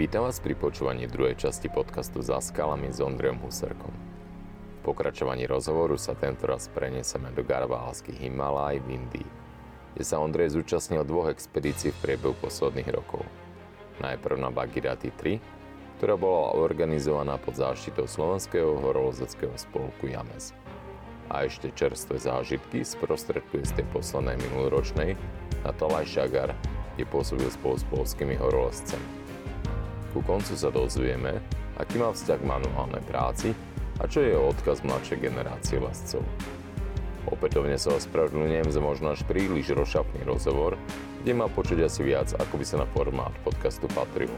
Vítam vás pri počúvaní druhej časti podcastu Za skalami s Ondrejom Huserkom. V pokračovaní rozhovoru sa tento raz prenieseme do Garválskych Himalaj v Indii, kde sa Ondrej zúčastnil dvoch expedícií v priebehu posledných rokov. Najprv na Bagirati 3, ktorá bola organizovaná pod záštitou slovenského horolezeckého spolku James. A ešte čerstvé zážitky sprostredkuje z tej poslednej minuloročnej na Talaj Šagar, kde pôsobil spolu s polskými horolezcami. Ku koncu sa dozvieme, aký má vzťah k manuálnej práci a čo je odkaz mladšej generácie lescov. Opätovne sa ospravedlňujem za možno až príliš rozšapný rozhovor, kde má počuť asi viac, ako by sa na formát podcastu patrilo.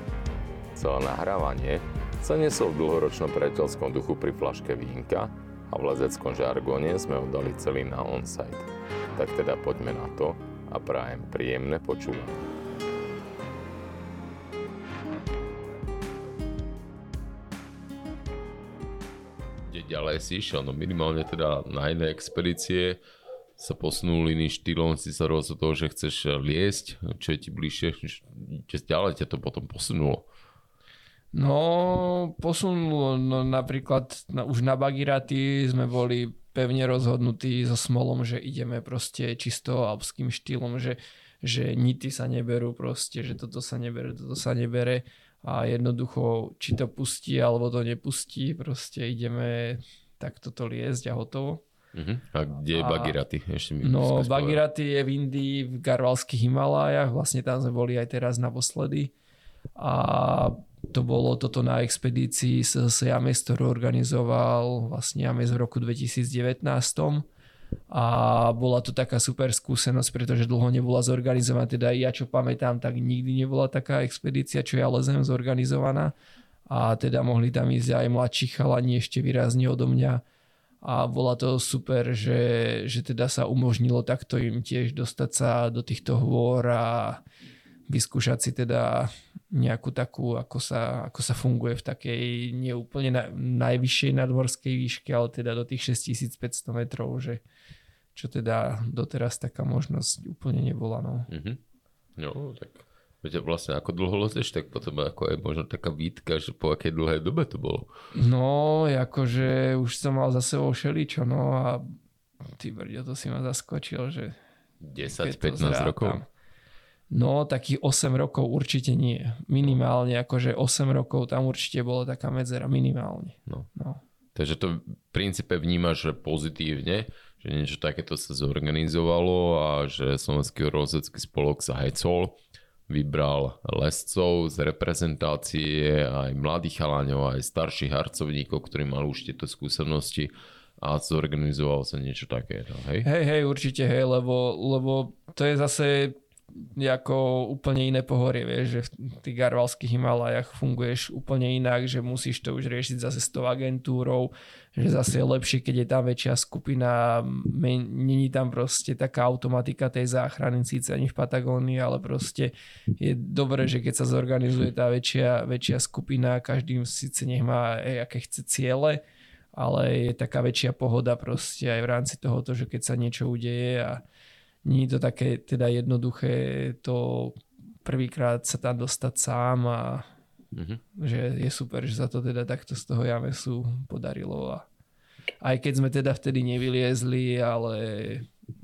Celé nahrávanie sa nesol v dlhoročnom priateľskom duchu pri flaške vínka a v lezeckom žargóne sme ho dali celý na onsite. Tak teda poďme na to a prajem príjemné počúvanie. Ďalej si išiel, no minimálne teda na iné expedície sa posunul iným štýlom, si sa rozhodol, že chceš liesť, čo je ti bližšie, čo ďalej ťa to potom posunulo? No, posunulo, no napríklad na, už na Bagiraty sme boli pevne rozhodnutí so Smolom, že ideme proste čisto alpským štýlom, že, že nity sa neberú proste, že toto sa nebere, toto sa nebere a jednoducho či to pustí alebo to nepustí, proste ideme takto to liesť a hotovo. Uh-huh. A kde je Bagiraty? Ešte mi no Bagiraty je v Indii, v Garvalských Himalájach, vlastne tam sme boli aj teraz naposledy. A to bolo toto na expedícii s James, ktorú organizoval vlastne James v roku 2019 a bola to taká super skúsenosť, pretože dlho nebola zorganizovaná, teda ja čo pamätám, tak nikdy nebola taká expedícia, čo ja lezem zorganizovaná a teda mohli tam ísť aj mladší chalani ešte výrazne odo mňa a bola to super, že, že teda sa umožnilo takto im tiež dostať sa do týchto hôr a vyskúšať si teda nejakú takú, ako sa, ako sa funguje v takej neúplne na, najvyššej nadmorskej výške, ale teda do tých 6500 metrov, že čo teda doteraz taká možnosť úplne nebola. No, mm-hmm. no tak Viete, vlastne ako dlho lezeš, tak potom ako je možno taká výtka, že po akej dlhej dobe to bolo. No, akože už som mal za sebou všeličo, no a ty brďo, to si ma zaskočil, že 10-15 rokov? No, takých 8 rokov určite nie. Minimálne, akože 8 rokov tam určite bola taká medzera, minimálne. No. no. Takže to v princípe vnímaš že pozitívne, že niečo takéto sa zorganizovalo a že Slovenský rozecký spolok sa hecol, vybral lescov z reprezentácie, aj mladých chalaňov, aj starších harcovníkov, ktorí mali už tieto skúsenosti a zorganizoval sa niečo také. Hej? hej, hej, určite, hej, lebo, lebo to je zase ako úplne iné pohorie, vieš, že v tých garvalských Himalajach funguješ úplne inak, že musíš to už riešiť zase s tou agentúrou, že zase je lepšie, keď je tam väčšia skupina, není tam proste taká automatika tej záchrany, síce ani v Patagónii, ale proste je dobré, že keď sa zorganizuje tá väčšia, väčšia skupina, každý síce nech má aj aké chce ciele, ale je taká väčšia pohoda proste aj v rámci tohoto, že keď sa niečo udeje a nie je to také teda jednoduché to prvýkrát sa tam dostať sám a mm-hmm. že je super, že sa to teda takto z toho Jamesu podarilo a aj keď sme teda vtedy nevyliezli, ale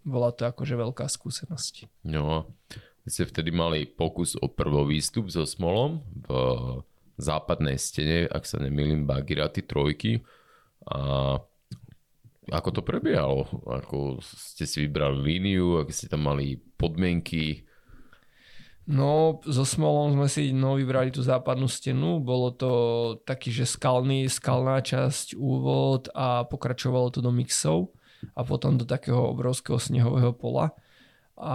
bola to akože veľká skúsenosť. No, vy ste vtedy mali pokus o prvý výstup so Smolom v západnej stene, ak sa nemýlim, Bagiraty trojky a ako to prebiehalo? Ako ste si vybrali líniu, aké ste tam mali podmienky? No, so Smolom sme si no, vybrali tú západnú stenu. Bolo to taký, že skalný, skalná časť, úvod a pokračovalo to do mixov a potom do takého obrovského snehového pola a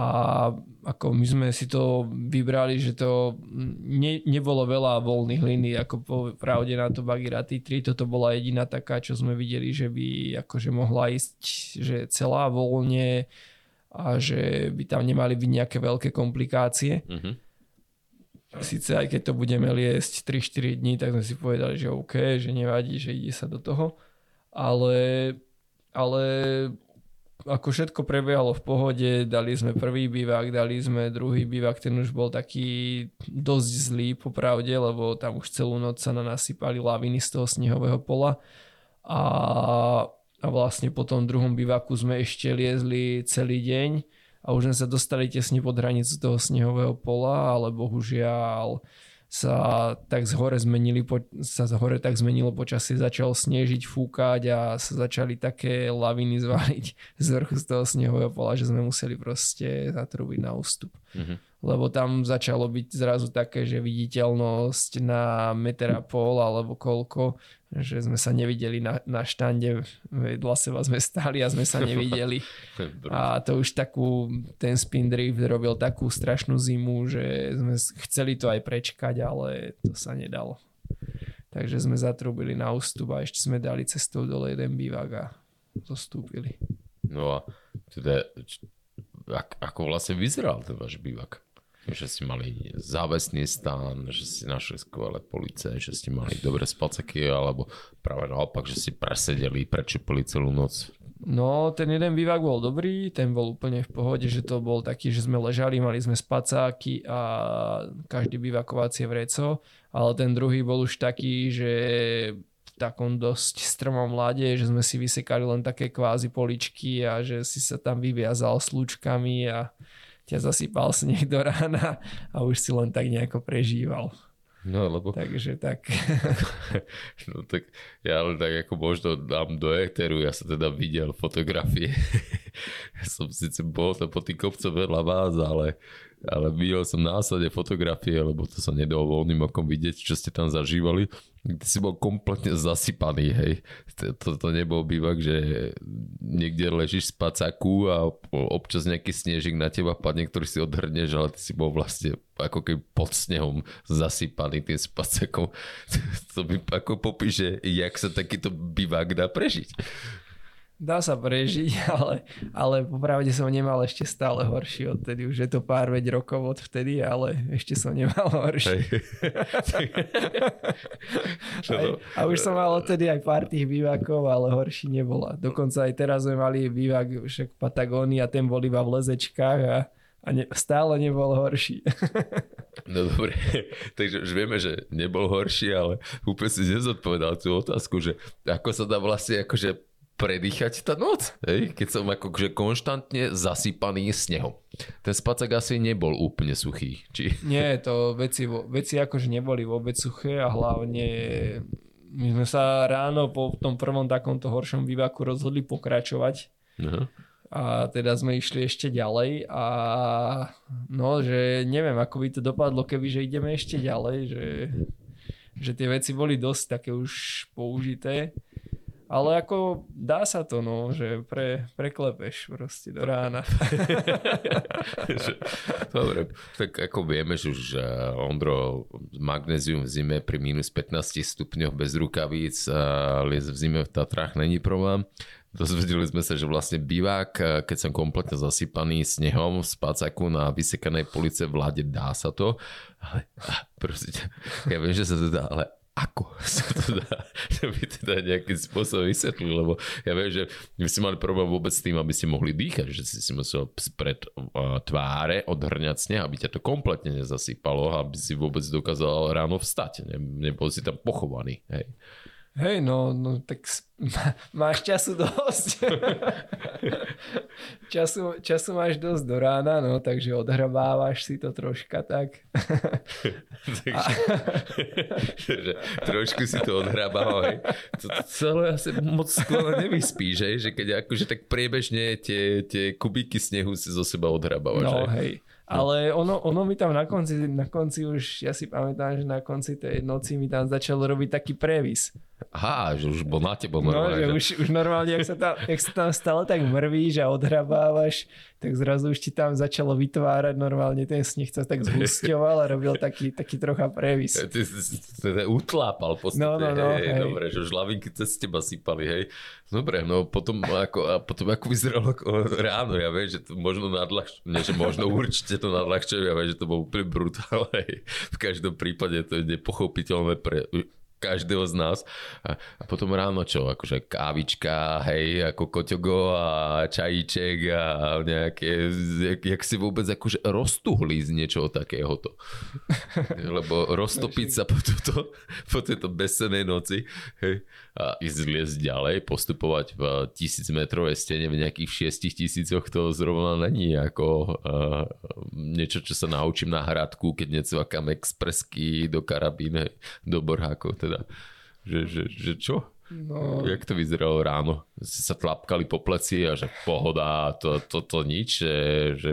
ako my sme si to vybrali, že to ne, nebolo veľa voľných línií, ako po pravde na to Bagirati 3, toto bola jediná taká, čo sme videli, že by akože mohla ísť, že celá voľne a že by tam nemali byť nejaké veľké komplikácie. Mm-hmm. Sice aj keď to budeme liesť 3-4 dní, tak sme si povedali, že OK, že nevadí, že ide sa do toho. Ale, ale ako všetko prebiehalo v pohode, dali sme prvý bývak, dali sme druhý bývak, ten už bol taký dosť zlý popravde, lebo tam už celú noc sa na nasypali laviny z toho snehového pola. A, a vlastne po tom druhom bývaku sme ešte liezli celý deň a už sme sa dostali tesne pod hranicu toho snehového pola, ale bohužiaľ sa tak z hore zmenili, sa z hore tak zmenilo počasie, začal snežiť, fúkať a sa začali také laviny zvaliť z vrchu z toho snehového pola, že sme museli proste zatrúbiť na ústup. Mm-hmm. Lebo tam začalo byť zrazu také, že viditeľnosť na meter a pol alebo koľko že sme sa nevideli na, na štande, vedľa seba sme stáli a sme sa nevideli. a to už takú, ten spin drift robil takú strašnú zimu, že sme chceli to aj prečkať, ale to sa nedalo. Takže sme zatrubili na ústup a ešte sme dali cestou dole jeden bývak a zostúpili. No a teda, ako vlastne vyzeral ten váš bývak? Že ste mali závesný stan, že ste našli skvelé police, že ste mali dobré spaceky, alebo práve naopak, že ste presedeli, prečupili celú noc. No, ten jeden bývak bol dobrý, ten bol úplne v pohode, že to bol taký, že sme ležali, mali sme spacáky a každý bývakovacie vreco, ale ten druhý bol už taký, že v takom dosť strmom mlade, že sme si vysekali len také kvázi poličky a že si sa tam vyviazal s lúčkami a ťa zasypal sneh do rána a už si len tak nejako prežíval. No, lebo... Takže tak. no tak ja len tak ako možno dám do éteru, ja som teda videl fotografie. ja som síce bol tam po tým kopcom vedľa vás, ale ale videl som následne fotografie, lebo to sa nedalo voľným okom vidieť, čo ste tam zažívali. Ty si bol kompletne zasypaný, hej. To, to nebol bývak, že niekde ležíš z pacaku a občas nejaký snežik na teba padne, ktorý si odhrneš, ale ty si bol vlastne ako keby pod snehom zasypaný tým spacakom. To by ako popíše, jak sa takýto bývak dá prežiť dá sa prežiť, ale, ale popravde som nemal ešte stále horší odtedy. Už je to pár veď rokov od vtedy, ale ešte som nemal horší. aj, a už som mal odtedy aj pár tých bývakov, ale horší nebola. Dokonca aj teraz sme mali bývak však v Patagónii a ten bol iba v lezečkách a, a ne, stále nebol horší. No dobre, takže už vieme, že nebol horší, ale úplne si nezodpovedal tú otázku, že ako sa dá vlastne akože predýchať tá noc, hej? keď som akože konštantne zasypaný snehom. Ten spacak asi nebol úplne suchý. Či... Nie, to veci, veci akože neboli vôbec suché a hlavne my sme sa ráno po tom prvom takomto horšom vývaku rozhodli pokračovať. Uh-huh. A teda sme išli ešte ďalej a no, že neviem, ako by to dopadlo, keby že ideme ešte ďalej, že, že tie veci boli dosť také už použité ale ako dá sa to, no, že pre, preklepeš proste do rána. Dobre, tak ako vieme, že už Ondro magnézium v zime pri minus 15 stupňoch bez rukavíc a v zime v Tatrách není problém. Dozvedeli sme sa, že vlastne bivák, eh, keď som kompletne zasypaný snehom v spácaku na vysekanej police v dá sa to. Ale, prosím, ja viem, že sa to dá, ale ako sa to dá, že by teda nejakým spôsobom vysvetli, lebo ja viem, že vy ste mali problém vôbec s tým, aby ste mohli dýchať, že si si musel pred tváre odhrňať sneh, aby ťa to kompletne nezasypalo, aby si vôbec dokázal ráno vstať. Ne, nebol si tam pochovaný. Hej. Hej, no, no tak máš času dosť. času, času máš dosť do rána, no, takže odhrabávaš si to troška tak. takže, trošku si to odhrabával, hej. To, to celé asi moc skoro nevyspíš, hej, že keď akože tak priebežne tie, tie kubíky snehu si zo seba odhrabávaš. No, hej. hej. Ale ono, ono mi tam na konci, na konci už, ja si pamätám, že na konci tej noci mi tam začalo robiť taký previs. Aha, že už bol na tebo normálne. No, že už, už normálne, ak sa, tam, ak sa tam stále tak mrvíš a odhrabávaš, tak zrazu už ti tam začalo vytvárať normálne ten sneh sa tak zhusťoval a robil taký, taký trocha previs. Ty teda utlápal v podstate. No, no, no, hej, hej. Dobre, že už lavinky cez teba sypali, hej. Dobre, no potom ako, a potom ako vyzeralo ráno, ja viem, že to možno nadľahčuje, nie že možno určite to nadľahčuje, ja viem, že to bol úplne brutál, hej. V každom prípade to je nepochopiteľné pre každého z nás. A, a potom ráno čo, akože kávička, hej, ako koťogo a čajíček a nejaké, jak, jak si vôbec akože roztuhli z niečoho takéhoto. Lebo roztopiť sa po, toto, po tejto besenej noci hej, ísť liesť ďalej, postupovať v tisíc metrovej stene v nejakých šiestich tisícoch, to zrovna není ako uh, niečo, čo sa naučím na hradku, keď necvakám expresky do karabíne, do borhákov teda. Že, že, že čo? No. Jak to vyzeralo ráno? Si sa tlapkali po pleci a že pohoda, to, to, to nič, že, že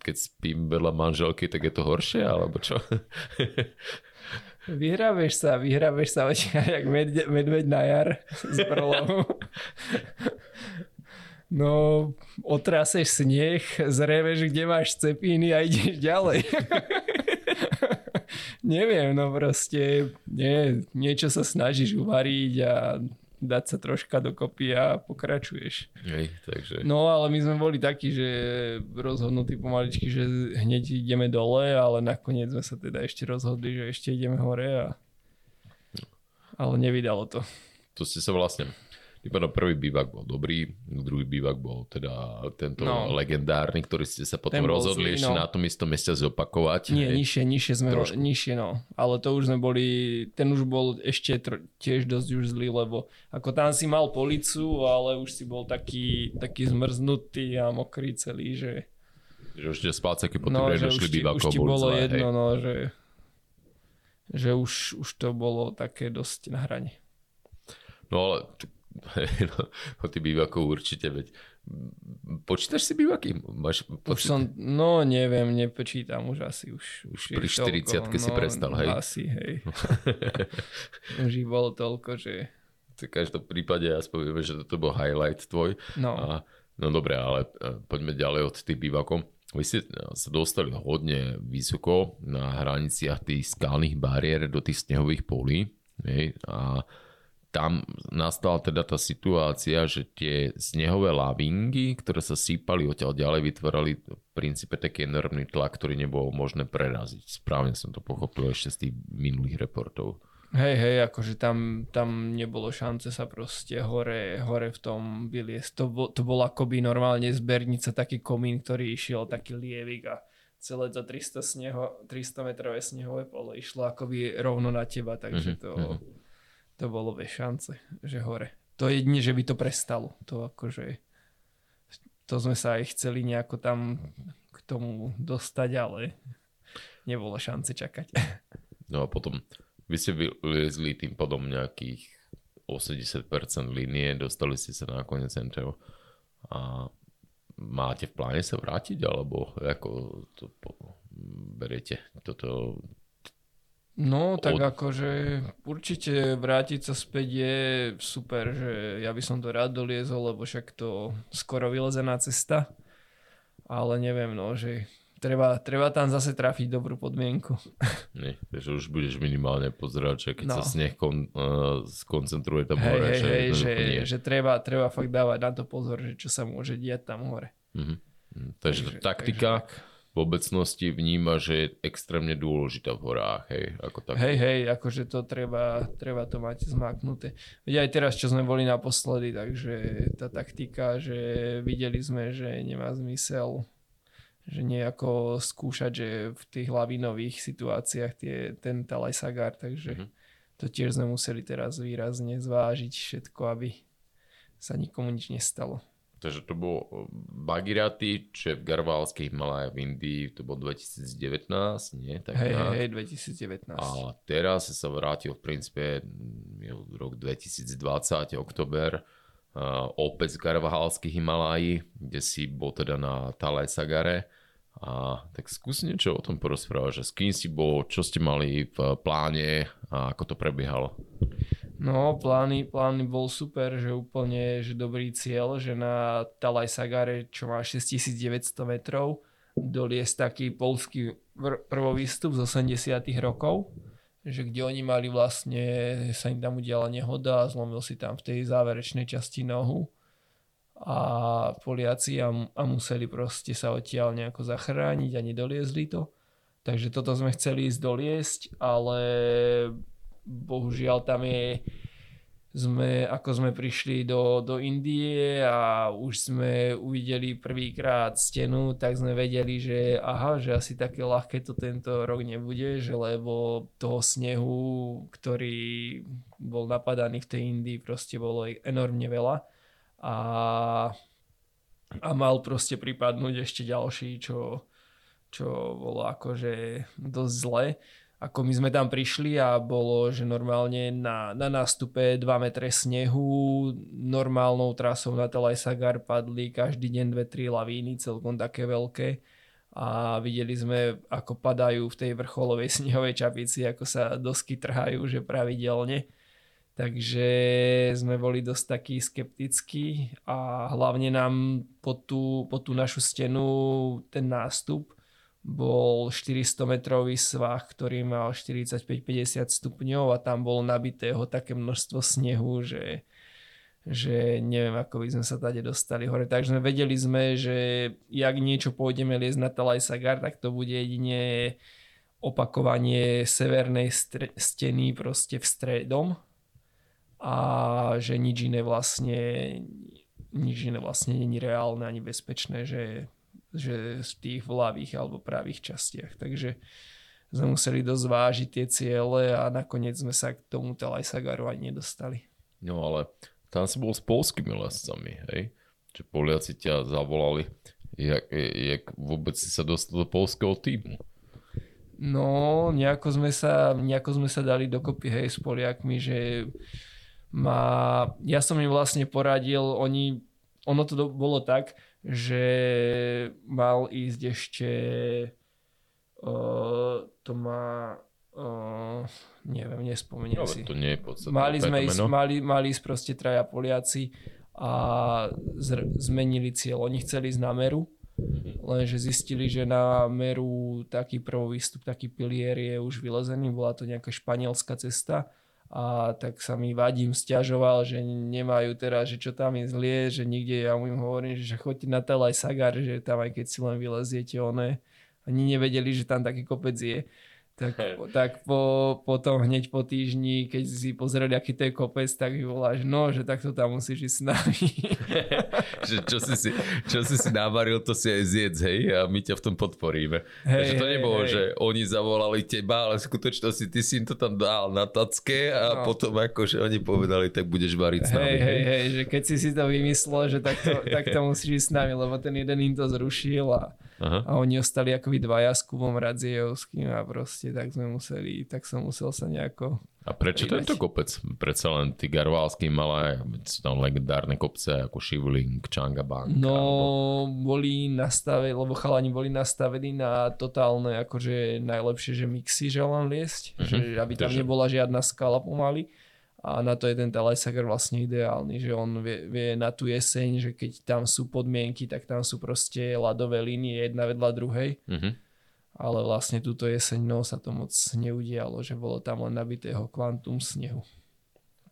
keď spím veľa manželky, tak je to horšie, alebo čo? Vyhráveš sa, vyhráveš sa jak medveď, medveď na jar s brlou. No, otraseš sneh, zreveš, kde máš cepíny a ideš ďalej. Neviem, no proste nie, niečo sa snažíš uvariť a dať sa troška dokopy a pokračuješ. Hej, takže... No ale my sme boli takí, že rozhodnutí pomaličky, že hneď ideme dole, ale nakoniec sme sa teda ešte rozhodli, že ešte ideme hore a... Ale nevydalo to. To ste sa vlastne Vypadá prvý bývak bol dobrý, druhý bývak bol teda tento no. legendárny, ktorý ste sa potom rozhodli zlý, ešte no. na tom istom mieste zopakovať. Nie, hej. nižšie, nižšie sme Trošku. nižšie, no. Ale to už sme boli, ten už bol ešte tr- tiež dosť už zlý, lebo ako tam si mal policu, ale už si bol taký, taký zmrznutý a mokrý celý, že... Že už tie spácaky po no, že bývakov už ti bolo zlé, jedno, hej. no, že, že už, už to bolo také dosť na hrane. No ale no, tých bývakov určite, veď počítaš si bývaky? Máš už som, no neviem, nepočítam už asi. Už, už pri 40 no, si prestal, hej? Asi, hej. už ich bolo toľko, že... V každom prípade aspoň vieme, že toto bol highlight tvoj. No. A, no dobre, ale e, poďme ďalej od tých bývakov. Vy ste sa dostali hodne vysoko na hraniciach tých skalných bariér do tých snehových polí. Hej? A tam nastala teda tá situácia, že tie snehové lavingy, ktoré sa sípali odtiaľ ďalej, vytvorali v princípe taký enormný tlak, ktorý nebolo možné preraziť. Správne som to pochopil ešte z tých minulých reportov. Hej, hej, akože tam, tam nebolo šance sa proste hore, hore v tom vyliesť. To, bol, to bol akoby normálne zbernica, taký komín, ktorý išiel, taký lievik a celé to 300, sneho, 300 metrové snehové pole išlo akoby rovno na teba, takže mhm, to... Mm-hmm to bolo bez šance, že hore. To jedine, že by to prestalo. To akože, to sme sa aj chceli nejako tam k tomu dostať, ale nebolo šance čakať. No a potom vy ste vyliezli tým potom nejakých 80% línie, dostali ste sa na konec centrov a máte v pláne sa vrátiť, alebo ako to beriete toto No, tak od... akože určite vrátiť sa späť je super, že ja by som to rád doliezol, lebo však to skoro vylezená cesta. Ale neviem, no, že treba, treba tam zase trafiť dobrú podmienku. Nie, takže už budeš minimálne pozerať, že keď no. sa sneh kon, uh, skoncentruje tam hej, hore. Hej, hej, že, že treba, treba fakt dávať na to pozor, že čo sa môže diať tam hore. Uh-huh. Takže, takže taktika. Takže obecnosti vníma, že je extrémne dôležitá v horách, hej, ako tak. Hej, hej, akože to treba, treba to mať zmaknuté. Veď aj teraz, čo sme boli naposledy, takže tá taktika, že videli sme, že nemá zmysel že nejako skúšať, že v tých lavinových situáciách tie, ten Talaj Sagar, takže mm-hmm. to tiež sme museli teraz výrazne zvážiť všetko, aby sa nikomu nič nestalo. Takže to bolo eh, Bagirati, čo je v Garvalských Himalájach v Indii, to bolo 2019, nie? Tak hej, hej, 2019. A teraz sa vrátil v princípe mm, rok 2020, oktober, uh, opäť z Garvalských Himalájí, kde si bol teda na Talaj Sagare. A tak skús niečo o tom porozprávať, že s kým si bol, čo ste mali v pláne a ako to prebiehalo. No, plány, plány bol super, že úplne že dobrý cieľ, že na Talaj Sagare, čo má 6900 metrov, doliesť taký polský prvovýstup z 80 rokov, že kde oni mali vlastne, sa im tam udiala nehoda a zlomil si tam v tej záverečnej časti nohu a Poliaci a, a museli proste sa odtiaľ nejako zachrániť a nedoliezli to. Takže toto sme chceli ísť doliesť, ale bohužiaľ tam je sme, ako sme prišli do, do Indie a už sme uvideli prvýkrát stenu, tak sme vedeli, že aha, že asi také ľahké to tento rok nebude, že lebo toho snehu, ktorý bol napadaný v tej Indii, proste bolo enormne veľa. A, a mal proste pripadnúť ešte ďalší, čo, čo bolo akože dosť zle ako my sme tam prišli a bolo, že normálne na, na nástupe 2 metre snehu, normálnou trasou na Talajsagar padli každý deň 2-3 lavíny, celkom také veľké a videli sme, ako padajú v tej vrcholovej snehovej čapici, ako sa dosky trhajú, že pravidelne. Takže sme boli dosť takí skeptickí a hlavne nám po tú, po tú našu stenu ten nástup bol 400 metrový svah, ktorý mal 45-50 stupňov a tam bolo nabitého také množstvo snehu, že, že neviem, ako by sme sa tady dostali hore. Takže vedeli sme, že jak niečo pôjdeme liesť na Talajsagar, tak to bude jedine opakovanie severnej stre- steny proste v stredom a že nič iné vlastne nič iné vlastne není reálne ani bezpečné, že že v tých vľavých alebo pravých častiach. Takže sme museli dosť vážiť tie ciele a nakoniec sme sa k tomu Talajsagaru ani nedostali. No ale tam si bol s polskými lescami, hej? Že Poliaci ťa zavolali, jak, jak vôbec si sa dostal do polského týmu. No, nejako sme sa, nejako sme sa dali dokopy, hej, s Poliakmi, že ma, ja som im vlastne poradil, oni, ono to do, bolo tak, že mal ísť ešte uh, to má uh, neviem, nespomeniem no, si. To nie je podstatné. Mali sme ísť, mali, mali ísť proste traja Poliaci a zr- zmenili cieľ. Oni chceli ísť na Meru, mhm. lenže zistili, že na Meru taký prvý výstup, taký pilier je už vylezený, bola to nejaká španielská cesta a tak sa mi vadím stiažoval, že nemajú teraz, že čo tam je zlie, že nikde ja mu im hovorím, že choďte na Telaj Sagar, že tam aj keď si len vyleziete one. Ani nevedeli, že tam taký kopec je. Tak, tak po, potom hneď po týždni, keď si pozreli, aký to je kopec, tak voláš, no, že takto tam musíš ísť s nami. že čo si si, čo si si navaril, to si aj zjedz, hej, a my ťa v tom podporíme. Hej, Takže to nebolo, hej. že oni zavolali teba, ale v skutočnosti ty si im to tam dal na tacke a no. potom akože oni povedali, tak budeš variť s nami. Hej, hej, hej, že keď si si to vymyslel, že takto, takto musíš ísť s nami, lebo ten jeden im to zrušil a Aha. A oni ostali akoby dvaja s Kubom Radziejovským a proste tak sme museli, tak som musel sa nejako a prečo pridať. tento kopec? Predsa len tí Garvalský malé, sú tam legendárne kopce ako Shivling, Changabang. No, alebo... boli nastavení, lebo chalani boli nastavení na totálne akože najlepšie, že mixy želám liesť, mm-hmm. že aby tam Takže... nebola žiadna skala pomaly a na to je ten Telesager vlastne ideálny, že on vie, vie na tú jeseň, že keď tam sú podmienky, tak tam sú proste ľadové línie jedna vedľa druhej. Mm-hmm. Ale vlastne túto jeseň no, sa to moc neudialo, že bolo tam len nabitého kvantum snehu.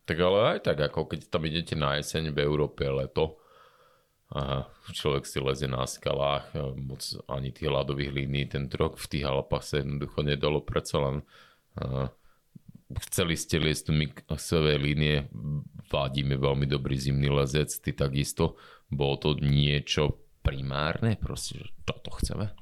Tak ale aj tak, ako keď tam idete na jeseň v Európe, leto, a človek si lezie na skalách, moc ani tých ľadových línií ten rok v tých Alpách sa jednoducho nedalo predsa len chceli ste liesť do mixové línie, vádime veľmi dobrý zimný lezec, ty takisto. Bolo to niečo primárne, proste, že toto chceme?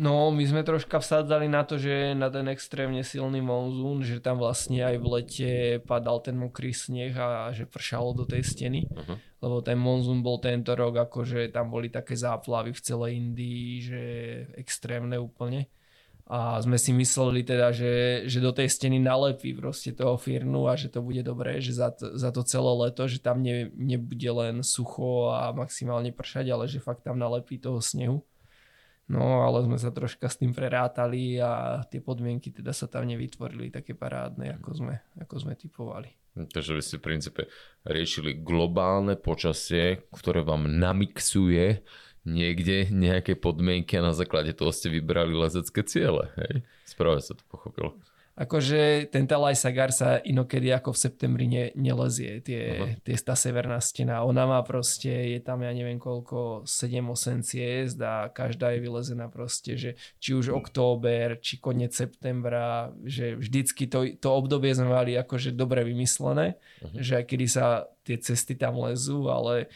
No, my sme troška vsádzali na to, že na ten extrémne silný monzún, že tam vlastne aj v lete padal ten mokrý sneh a že pršalo do tej steny. Uh-huh. Lebo ten monzún bol tento rok, akože tam boli také záplavy v celej Indii, že extrémne úplne a sme si mysleli teda, že, že do tej steny nalepí proste toho firnu a že to bude dobré, že za to, za to celé leto, že tam ne, nebude len sucho a maximálne pršať, ale že fakt tam nalepí toho snehu. No ale sme sa troška s tým prerátali a tie podmienky teda sa tam nevytvorili také parádne, ako sme, ako sme typovali. Takže vy ste v princípe riešili globálne počasie, ktoré vám namixuje niekde nejaké podmienky a na základe toho ste vybrali lezecké ciele. Hej? Správne sa to pochopilo. Akože ten Talaj Sagar sa inokedy ako v septembri ne, nelezie, tie, tie, tá severná stena. Ona má proste, je tam ja neviem koľko, 7-8 ciest a každá je vylezená proste, že či už október, či koniec septembra, že vždycky to, to obdobie sme mali akože dobre vymyslené, uh-huh. že kedy sa tie cesty tam lezú, ale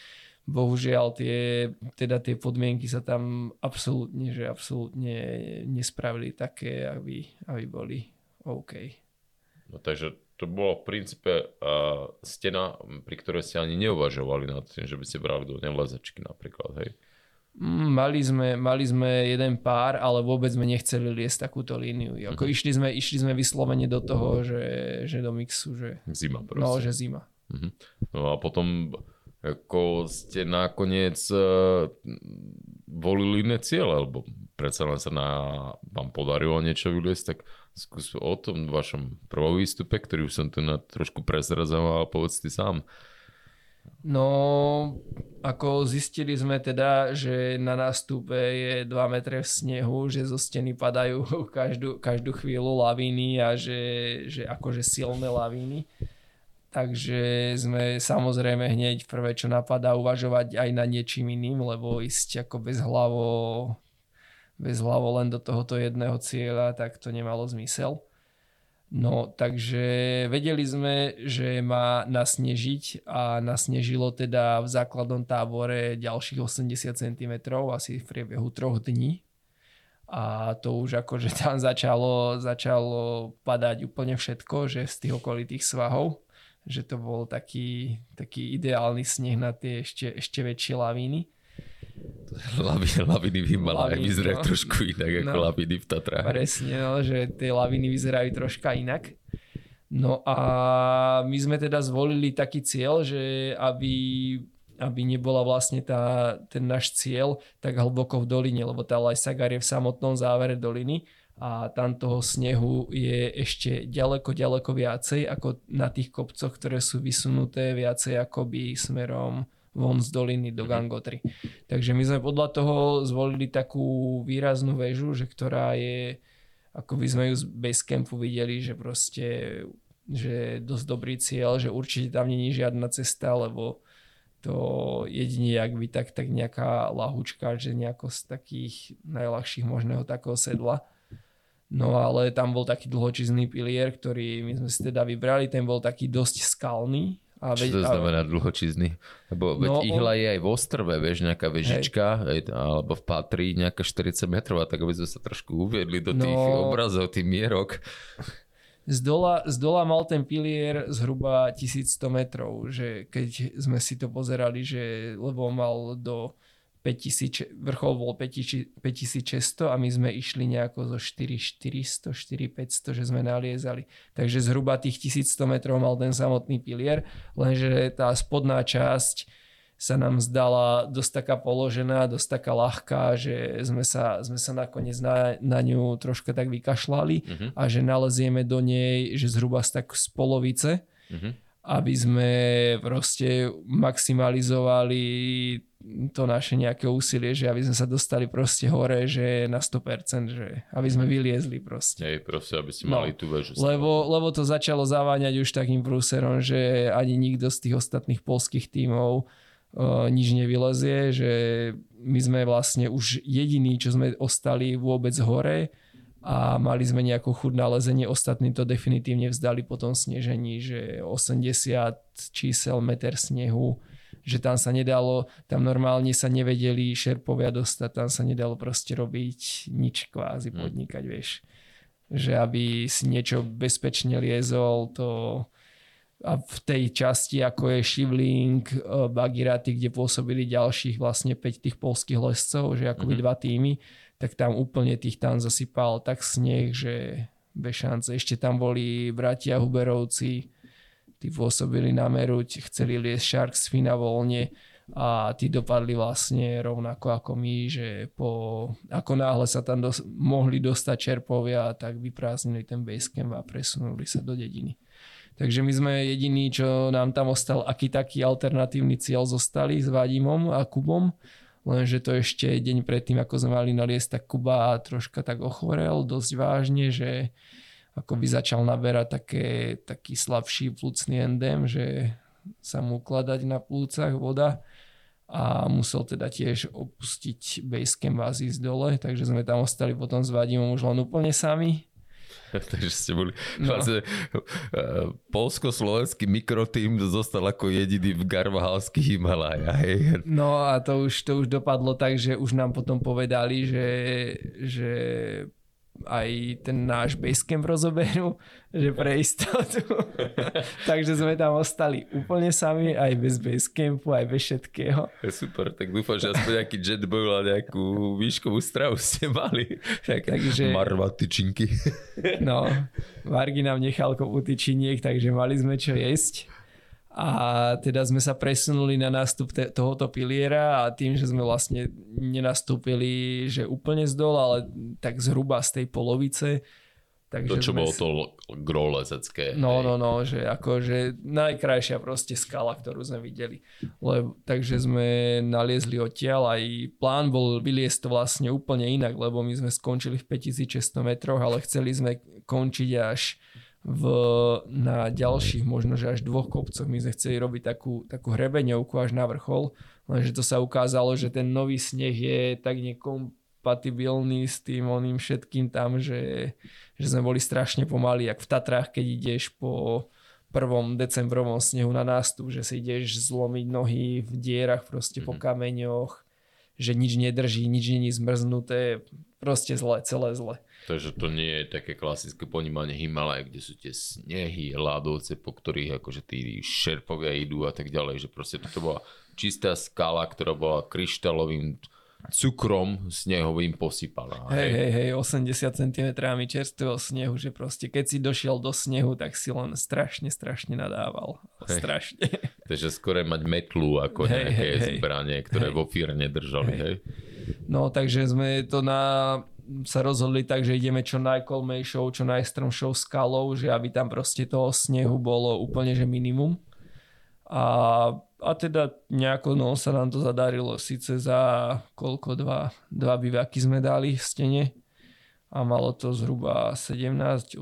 bohužiaľ tie, teda tie podmienky sa tam absolútne, že absolútne nespravili také, aby, aby boli OK. No takže to bolo v princípe uh, stena, pri ktorej ste ani neuvažovali nad tým, že by ste brali do nelezačky napríklad, hej? Mm, mali sme, mali sme jeden pár, ale vôbec sme nechceli liesť takúto líniu. Ako uh-huh. išli, sme, išli sme vyslovene do toho, že, že do mixu, že... Zima proste. No, že zima. Uh-huh. No a potom ako ste nakoniec uh, volili iné cieľe, alebo predsa len sa na, vám podarilo niečo vyliesť, tak skús o tom vašom prvom výstupe, ktorý už som tu na trošku prezrazoval, povedz ty sám. No, ako zistili sme teda, že na nástupe je 2 metre v snehu, že zo steny padajú každú, každú chvíľu lavíny a že, že akože silné lavíny. Takže sme samozrejme hneď prvé, čo napadá, uvažovať aj na niečím iným, lebo ísť ako bez hlavo bez hlavo len do tohoto jedného cieľa, tak to nemalo zmysel. No, takže vedeli sme, že má nasnežiť a nasnežilo teda v základnom tábore ďalších 80 cm asi v priebehu troch dní. A to už akože tam začalo, začalo padať úplne všetko, že z tých okolitých svahov, že to bol taký, taký ideálny sneh na tie ešte, ešte väčšie lavíny. Laviny, laviny v Himalaje vyzerajú no. trošku inak ako no, laviny v Tatrách. Presne, no, že tie laviny vyzerajú troška inak. No a my sme teda zvolili taký cieľ, že aby, aby nebola vlastne tá, ten náš cieľ tak hlboko v doline, lebo tá Lajsagar je v samotnom závere doliny a tam toho snehu je ešte ďaleko, ďaleko viacej ako na tých kopcoch, ktoré sú vysunuté viacej akoby smerom von z doliny do mhm. Gangotry. Takže my sme podľa toho zvolili takú výraznú väžu, že ktorá je, ako by sme ju z Basecampu videli, že proste že je dosť dobrý cieľ, že určite tam není žiadna cesta, lebo to jedine, ak by tak, tak nejaká lahúčka, že nejako z takých najľahších možného takého sedla. No ale tam bol taký dlhočizný pilier, ktorý my sme si teda vybrali, ten bol taký dosť skalný, a Čo to znamená dlhočizný? Lebo veď no, ihla je aj v Ostrve, vieš, nejaká vežička, hej. alebo v Patrí nejaká 40 metrová, tak aby sme sa trošku uviedli do tých no, obrazov, tých mierok. Z dola, z dola mal ten pilier zhruba 1100 metrov, že keď sme si to pozerali, že lebo mal do 5000, vrchol bol 5600 a my sme išli nejako zo 4400, 4500, že sme naliezali. Takže zhruba tých 1100 metrov mal ten samotný pilier, lenže tá spodná časť sa nám zdala dosť taká položená, dosť taká ľahká, že sme sa, sme sa nakoniec na, na ňu troška tak vykašľali uh-huh. a že nalezieme do nej, že zhruba z tak z polovice. Uh-huh aby sme proste maximalizovali to naše nejaké úsilie, že aby sme sa dostali proste hore, že na 100%, že aby sme vyliezli proste. Hej, proste, aby ste no, mali tú väžu. Lebo, lebo to začalo zaváňať už takým prúserom, že ani nikto z tých ostatných polských tímov uh, nič nevylezie, že my sme vlastne už jediní, čo sme ostali vôbec hore, a mali sme nejakú chuť na lezenie. Ostatní to definitívne vzdali po tom snežení, že 80 čísel meter snehu, že tam sa nedalo, tam normálne sa nevedeli šerpovia dostať, tam sa nedalo proste robiť nič kvázi hm. podnikať, vieš. Že aby si niečo bezpečne liezol, to a v tej časti, ako je Šivling, eh, Bagiraty, kde pôsobili ďalších vlastne 5 tých polských lescov, že akoby mm-hmm. dva týmy, tak tam úplne tých tam zasypal tak sneh, že bez šance. Ešte tam boli bratia Huberovci, tí pôsobili na Meruť, chceli liesť Sharks Fina voľne a tí dopadli vlastne rovnako ako my, že po, ako náhle sa tam dos- mohli dostať čerpovia, tak vyprázdnili ten basecamp a presunuli sa do dediny. Takže my sme jediní, čo nám tam ostal, aký taký alternatívny cieľ zostali s Vadimom a Kubom lenže to ešte deň predtým, ako sme mali naliesť, tak Kuba troška tak ochorel dosť vážne, že ako by začal naberať také, taký slabší plúcný endém, že sa mu ukladať na plúcach voda a musel teda tiež opustiť basecamp a zísť dole, takže sme tam ostali potom s Vadimom už len úplne sami. Takže ste boli no. vlastne uh, polsko-slovenský mikrotým zostal ako jediný v Garvahalských Himalajách. Hej. No a to už, to už dopadlo tak, že už nám potom povedali, že, že aj ten náš basecamp rozoberú, že pre istotu. Takže sme tam ostali úplne sami, aj bez basecampu, aj bez všetkého. Super, tak dúfam, že aspoň nejaký jetboil a nejakú výškovú stravu ste mali. Takže... Marva tyčinky. No, Vargi nám nechal kopu tyčiniek, takže mali sme čo jesť a teda sme sa presunuli na nástup te- tohoto piliera a tým, že sme vlastne nenastúpili, že úplne z dole, ale tak zhruba z tej polovice. Takže to, čo bolo to gro lezecké. No, no, no, že akože najkrajšia proste skala, ktorú sme videli. Lebo, takže sme naliezli odtiaľ, aj plán bol vyliesť to vlastne úplne inak, lebo my sme skončili v 5600 metroch, ale chceli sme končiť až v, na ďalších možno, že až dvoch kopcoch my sme chceli robiť takú, takú hrebeňovku až na vrchol, lenže to sa ukázalo, že ten nový sneh je tak nekompatibilný s tým oným všetkým tam, že, že sme boli strašne pomalí, jak v Tatrách, keď ideš po prvom decembrovom snehu na nástup, že si ideš zlomiť nohy v dierach proste po mhm. kameňoch, že nič nedrží, nič není zmrznuté, proste zle, celé zle. Takže to nie je také klasické ponímanie Himalaj, kde sú tie snehy, ľadovce, po ktorých akože tí šerpovia idú a tak ďalej, že proste toto bola čistá skala, ktorá bola kryštálovým cukrom snehovým posypaná. Hej, hej, hej, 80 cm čerstvého snehu, že proste keď si došiel do snehu, tak si len strašne, strašne nadával. Hej. Strašne. Takže skôr mať metlu ako hej, nejaké hej, zbranie, ktoré hej. vo firne držali. Hej. hej. No takže sme to na sa rozhodli tak, že ideme čo najkolmejšou, čo najstrmšou skalou, že aby tam proste toho snehu bolo úplne že minimum. A, a teda nejako no, sa nám to zadarilo. Sice za koľko, dva, dva bivaky sme dali v stene a malo to zhruba 17-18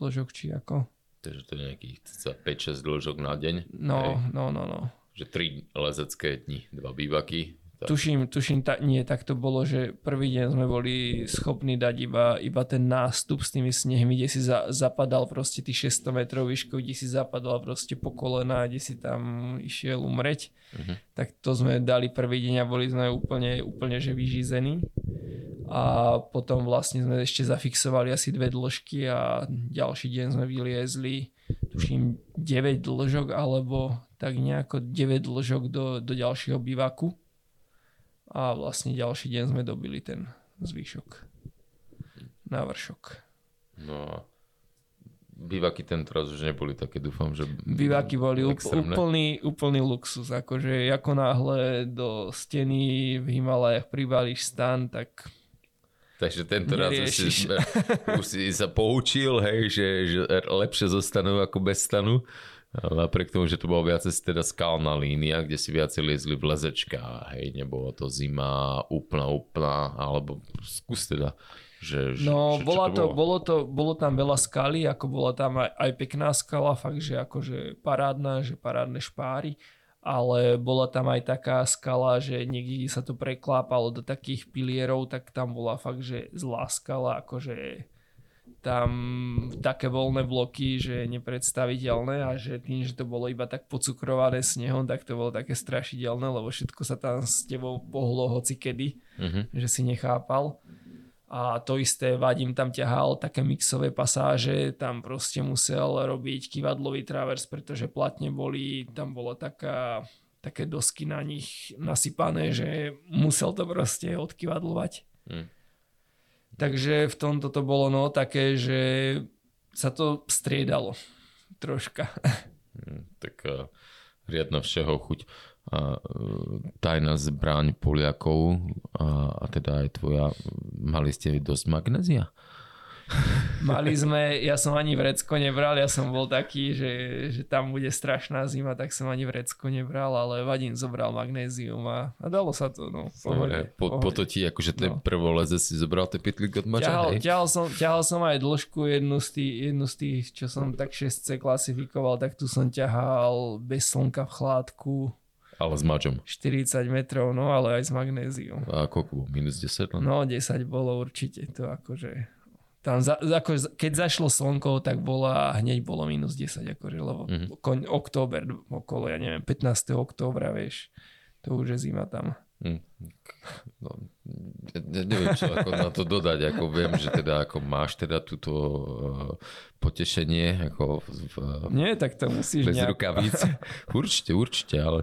dĺžok, či ako. Takže to je nejakých 5-6 dĺžok na deň. No, Hej. no, no, no. Že tri lezecké dni, dva bývaky, tak. Tuším, tuším ta, nie, tak to bolo, že prvý deň sme boli schopní dať iba, iba ten nástup s tými snehmi, kde si za, zapadal proste tých 600 metrov výškou, kde si zapadal proste po kolena, kde si tam išiel umreť. Uh-huh. Tak to sme dali prvý deň a boli sme úplne, úplne že vyžízení. A potom vlastne sme ešte zafixovali asi dve dĺžky a ďalší deň sme vyliezli tuším 9 dĺžok alebo tak nejako 9 dĺžok do, do ďalšieho bivaku a vlastne ďalší deň sme dobili ten zvýšok. Návršok. No a Bivaky ten teraz už neboli také, dúfam, že... Bivaky boli úplný, úplný luxus, akože ako náhle do steny v Himalajach pribalíš stan, tak Takže tento raz už si, už si sa poučil, hej, že, že lepšie zostanú ako bez stanu. Napriek tomu, že to bola viacej teda skalná línia, kde si viacej liezli v lezečkách, hej, nebolo to zima úplná, úplná, alebo skús teda, že, No, že, bola to, bolo? Bolo, to, bolo tam veľa skaly, ako bola tam aj, aj pekná skala, fakt, že akože parádna, že parádne špáry, ale bola tam aj taká skala, že niekde sa to preklápalo do takých pilierov, tak tam bola fakt, že zlá skala, akože tam také voľné bloky, že je nepredstaviteľné a že tým, že to bolo iba tak pocukrované snehom, tak to bolo také strašidelné, lebo všetko sa tam s tebou pohlo hoci kedy, uh-huh. že si nechápal. A to isté Vadim tam ťahal také mixové pasáže, tam proste musel robiť kivadlový travers, pretože platne boli, tam bola taká, také dosky na nich nasypané, že musel to proste odkivadlovať. Uh-huh. Takže v tomto to bolo no také, že sa to striedalo troška. Hm, tak uh, riadna všeho chuť. A, uh, tajná zbraň Poliakov a, a teda aj tvoja, mali ste dosť magnézia? Mali sme, ja som ani vrecko nebral, ja som bol taký, že, že tam bude strašná zima, tak som ani vrecko nebral, ale Vadín zobral magnézium a, a dalo sa to, no. Pohode, po, po to ti, akože ten no. prvo leze si zobral ten pitlík od mača, ťahal, ťahal, som, ťahal som aj dĺžku jednu z, tých, jednu z tých, čo som tak 6C klasifikoval, tak tu som ťahal bez slnka v chládku. Ale s mačom. 40 metrov, no ale aj s magnézium. A koľko? Minus 10? No 10 bolo určite, to akože tam za, ako, keď zašlo slnko, tak bola, hneď bolo minus 10, akože, lebo mm-hmm. koň, október, okolo, ja neviem, 15. októbra, vieš, to už je zima tam. Mm. No, ne, neviem, čo ako na to dodať, ako viem, že teda ako máš teda túto uh, potešenie, ako v, Nie, tak to musíš bez nejak... rukavíc. Určite, určite, ale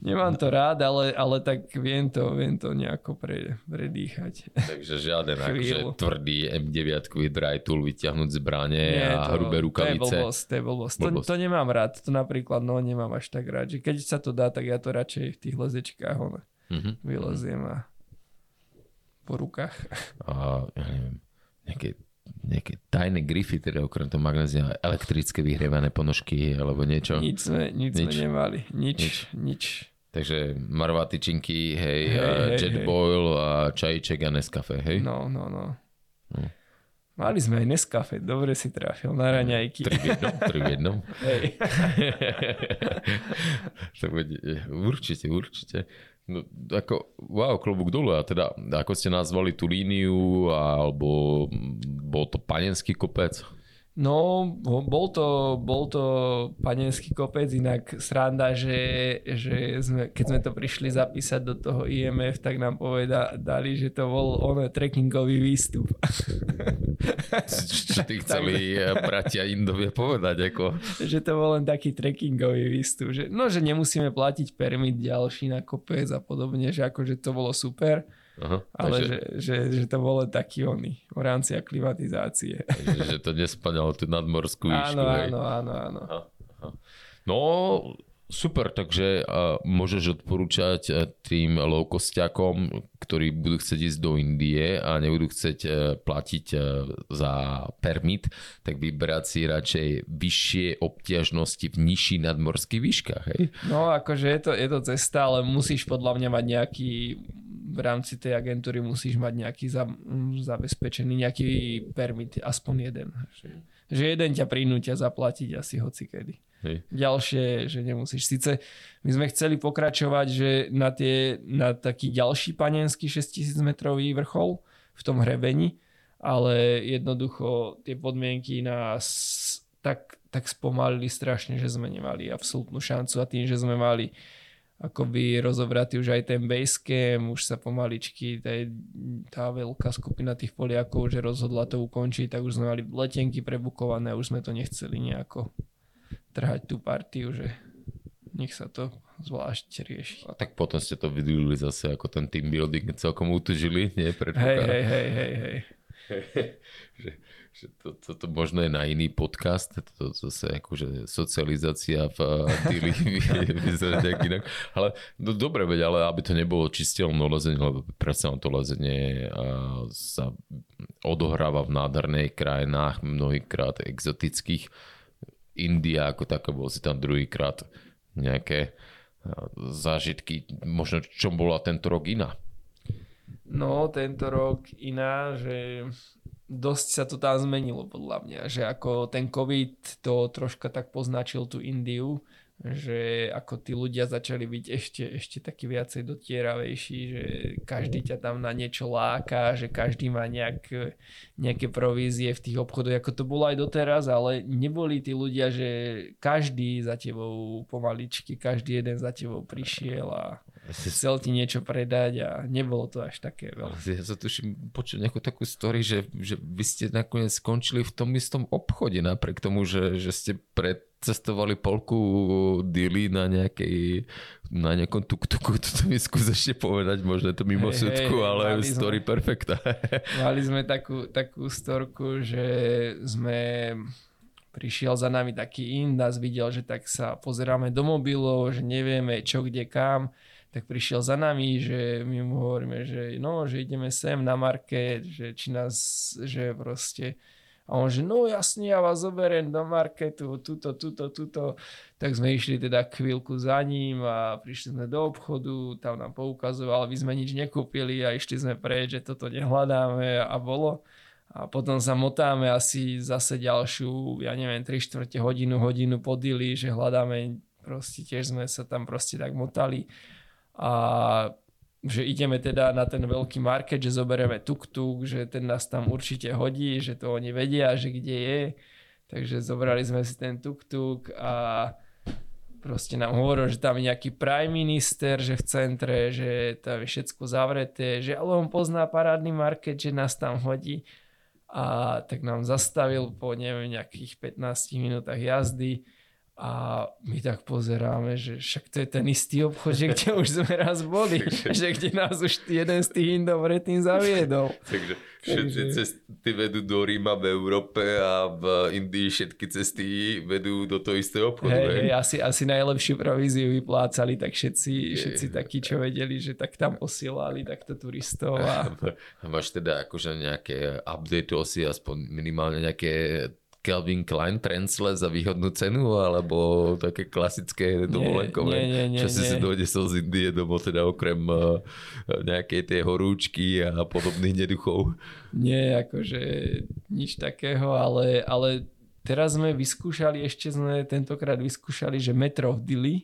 Nemám to rád, ale, ale tak viem to, viem to nejako pre, predýchať. Takže žiaden akože tvrdý M9 dry tool vyťahnuť zbranie Nie, a to, hrubé rukavice. To je blbosť, to je blbosť. blbosť. To, to, nemám rád, to napríklad no nemám až tak rád. Že keď sa to dá, tak ja to radšej v tých lezečkách ono, mm-hmm. vyleziem a po rukách. A ja neviem, nejaké nejaké tajné grify, teda okrem toho magnézia, elektrické vyhrievané ponožky alebo niečo? Nič sme, nič, nič. sme nemali. Nič, nič. nič. Takže marvá tyčinky, hej, hej, hej jet hej. boil a čajček a Nescafe, hej? No, no. no. Mali sme aj Nescafe, dobre si trafil na raňajky. Tri v jednom, tri v jednom. To bude, určite, určite. No, ako, wow, klobúk dole. A teda, ako ste nazvali tú líniu, alebo bol to panenský kopec? No, bol to, bol to panenský kopec, inak sranda, že, že sme, keď sme to prišli zapísať do toho IMF, tak nám povedali, že to bol on trekkingový výstup. Čo ty chceli eh, bratia Indovia povedať? Ako? Že to bol len taký trekkingový výstup. Že, no, že nemusíme platiť permit ďalší na kopec a podobne, že akože to bolo super. Aha, ale takže... že, že, že to bolo taký oný v rámci aklimatizácie. Takže, že to nespadalo tú nadmorskú výšku. Áno, áno, áno, áno. Aha, aha. No, Super, takže uh, môžeš odporúčať uh, tým low-costiakom, ktorí budú chcieť ísť do Indie a nebudú chcieť uh, platiť uh, za permit, tak vybrať si radšej vyššie obťažnosti v nižších nadmorských výškach, hej? No, akože je to, je to cesta, ale musíš podľa mňa mať nejaký v rámci tej agentúry musíš mať nejaký za, zabezpečený nejaký permit, aspoň jeden. Že, že jeden ťa prinútia zaplatiť asi hocikedy. Hej. Ďalšie, že nemusíš. Sice my sme chceli pokračovať, že na, tie, na taký ďalší panenský 6000 metrový vrchol v tom hrebení, ale jednoducho tie podmienky nás tak, tak spomalili strašne, že sme nemali absolútnu šancu a tým, že sme mali akoby rozobratý už aj ten basecamp, už sa pomaličky tá, tá veľká skupina tých Poliakov, že rozhodla to ukončiť, tak už sme mali letenky prebukované už sme to nechceli nejako trhať tú partiu, že nech sa to zvlášť rieši. A tak potom ste to vydýlili zase ako ten team building celkom utužili, nie? Hej, hej, hej, hej, hej. že, že to, toto možno je na iný podcast, to zase akože socializácia v týli vyzerá nejak inak. Ale no, dobre veď, ale aby to nebolo čistelné lezenie, lebo predsa to lezenie sa odohráva v nádherných krajinách, mnohýkrát exotických, India ako taká, bol si tam druhýkrát nejaké zážitky, možno čo bola tento rok iná? No, tento rok iná, že dosť sa to tam zmenilo podľa mňa, že ako ten COVID to troška tak poznačil tú Indiu, že ako tí ľudia začali byť ešte, ešte taký viacej dotieravejší, že každý ťa tam na niečo láka, že každý má nejak, nejaké provízie v tých obchodoch, ako to bolo aj doteraz, ale neboli tí ľudia, že každý za tebou pomaličky, každý jeden za tebou prišiel a chcel ti niečo predať a nebolo to až také veľa. Ja sa tuším počuť nejakú takú story, že, že vy ste nakoniec skončili v tom istom obchode napriek tomu, že, že ste pred cestovali polku dily na nejakej na nejakom tuk-tuku, toto mi skús ešte povedať, možno to mimo hey, sudku, hey, ale story sme, perfekta. mali sme takú, takú storku, že sme prišiel za nami taký ind, nás videl, že tak sa pozeráme do mobilov, že nevieme čo, kde, kam, tak prišiel za nami, že my mu hovoríme, že no, že ideme sem na market, že či nás, že proste a on že no jasne, ja vás zoberiem do marketu, tuto, tuto, tuto. Tak sme išli teda chvíľku za ním a prišli sme do obchodu, tam nám poukazoval, aby sme nič nekúpili a išli sme preč, že toto nehľadáme a bolo. A potom sa motáme asi zase ďalšiu, ja neviem, 3 čtvrte hodinu, hodinu podili, že hľadáme, proste tiež sme sa tam proste tak motali. A že ideme teda na ten veľký market, že zoberieme tuk-tuk, že ten nás tam určite hodí, že to oni vedia, že kde je. Takže zobrali sme si ten tuk-tuk a proste nám hovoril, že tam je nejaký prime minister, že v centre, že tam je všetko zavreté, že ale on pozná parádny market, že nás tam hodí. A tak nám zastavil po neviem nejakých 15 minútach jazdy a my tak pozeráme, že však to je ten istý obchod, že kde už sme raz boli, že kde nás už jeden z tých Indov predtým zaviedol. Takže všetky Takže... cesty vedú do Ríma v Európe a v Indii všetky cesty vedú do toho istého obchodu. Hej, hej, asi, asi najlepšiu províziu vyplácali, tak všetci, všetci takí, čo vedeli, že tak tam posielali takto turistov. A... máš teda akože nejaké update si aspoň minimálne nejaké Calvin Klein Trencle za výhodnú cenu, alebo také klasické dovolenkové, nie, nie, nie, čo si si dojde z Indie domov, teda okrem uh, nejakej tej horúčky a podobných neduchov. Nie, akože nič takého, ale, ale teraz sme vyskúšali, ešte sme tentokrát vyskúšali, že metro v Dili,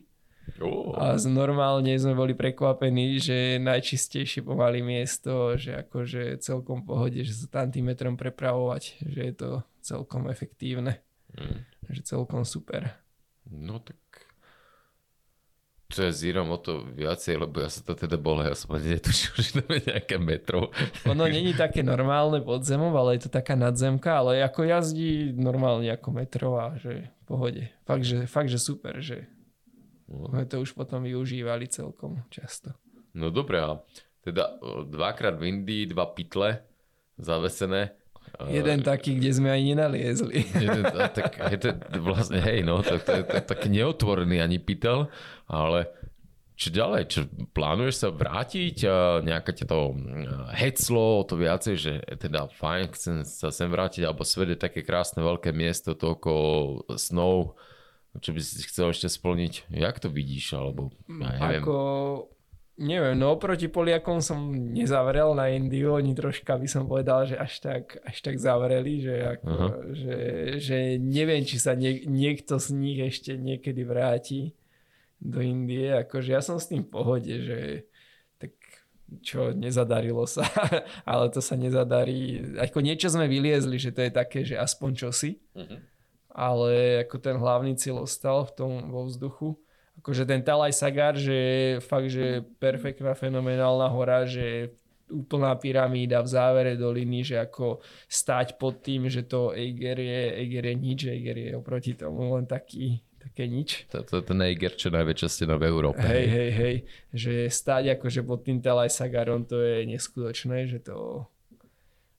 Oh. A normálne sme boli prekvapení, že najčistejšie pomaly miesto, že akože celkom pohode, že sa tam tým metrom prepravovať, že je to celkom efektívne. Mm. Že celkom super. No tak to je zírom o to viacej, lebo ja sa to teda bol, ja som ani netušil, že to je nejaké metro. Ono není také normálne pod zemou, ale je to taká nadzemka, ale ako jazdí normálne ako metro a že v pohode. Fakt, že, fakt, že super, že no. sme to už potom využívali celkom často. No dobré, a teda dvakrát v Indii, dva pytle zavesené. Jeden taký, kde sme ani nenaliezli. Jeden, tak, je to vlastne, hej, no, to, to, to, to, taký neotvorený ani pýtal, ale čo ďalej? Čo, plánuješ sa vrátiť nejaké ťa to heclo o to viacej, že teda fajn, chcem sa sem vrátiť, alebo svet je také krásne veľké miesto, toľko snov, čo by si chcel ešte splniť? Jak to vidíš? Alebo, ja neviem. Ako Neviem, no oproti Poliakom som nezavrel na Indiu, oni troška by som povedal, že až tak, až tak zavreli, že, ako, že, že neviem, či sa nie, niekto z nich ešte niekedy vráti do Indie, akože ja som s tým v pohode, že tak čo, nezadarilo sa, ale to sa nezadarí, ako niečo sme vyliezli, že to je také, že aspoň čosi, uh-huh. Ale ako ten hlavný cieľ ostal v tom vo vzduchu akože ten Talaj Sagar, že je fakt, že perfektná, fenomenálna hora, že úplná pyramída v závere doliny, že ako stať pod tým, že to Eiger je, Eiger je nič, Eiger je oproti tomu len taký, také nič. To, to, ten Eiger, čo najväčšia stena v Európe. Hej, hej, hej, že stať akože pod tým Talaj Sagarom, to je neskutočné, že to...